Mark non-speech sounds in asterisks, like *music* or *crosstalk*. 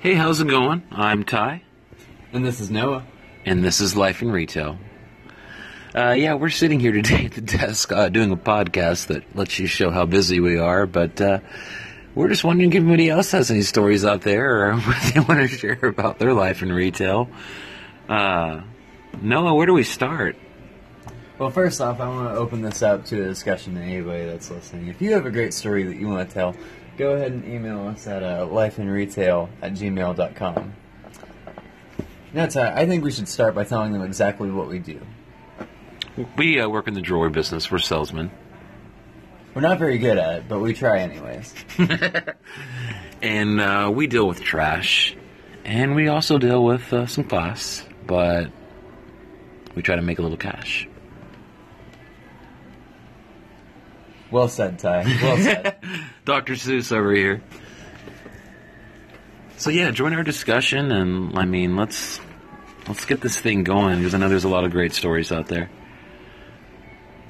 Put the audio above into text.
Hey, how's it going? I'm Ty, And this is Noah. and this is Life in Retail. Uh, yeah, we're sitting here today at the desk uh, doing a podcast that lets you show how busy we are, but uh, we're just wondering if anybody else has any stories out there or *laughs* what they want to share about their life in retail. Uh, Noah, where do we start? Well, first off, I want to open this up to a discussion to anybody that's listening. If you have a great story that you want to tell, go ahead and email us at uh, lifeinretail at gmail.com. Now, Ty, I think we should start by telling them exactly what we do. We uh, work in the jewelry business. We're salesmen. We're not very good at it, but we try anyways. *laughs* and uh, we deal with trash, and we also deal with uh, some class, but we try to make a little cash. Well said, Ty. Well said. *laughs* Dr. Seuss over here. So yeah, join our discussion, and I mean, let's let's get this thing going because I know there's a lot of great stories out there.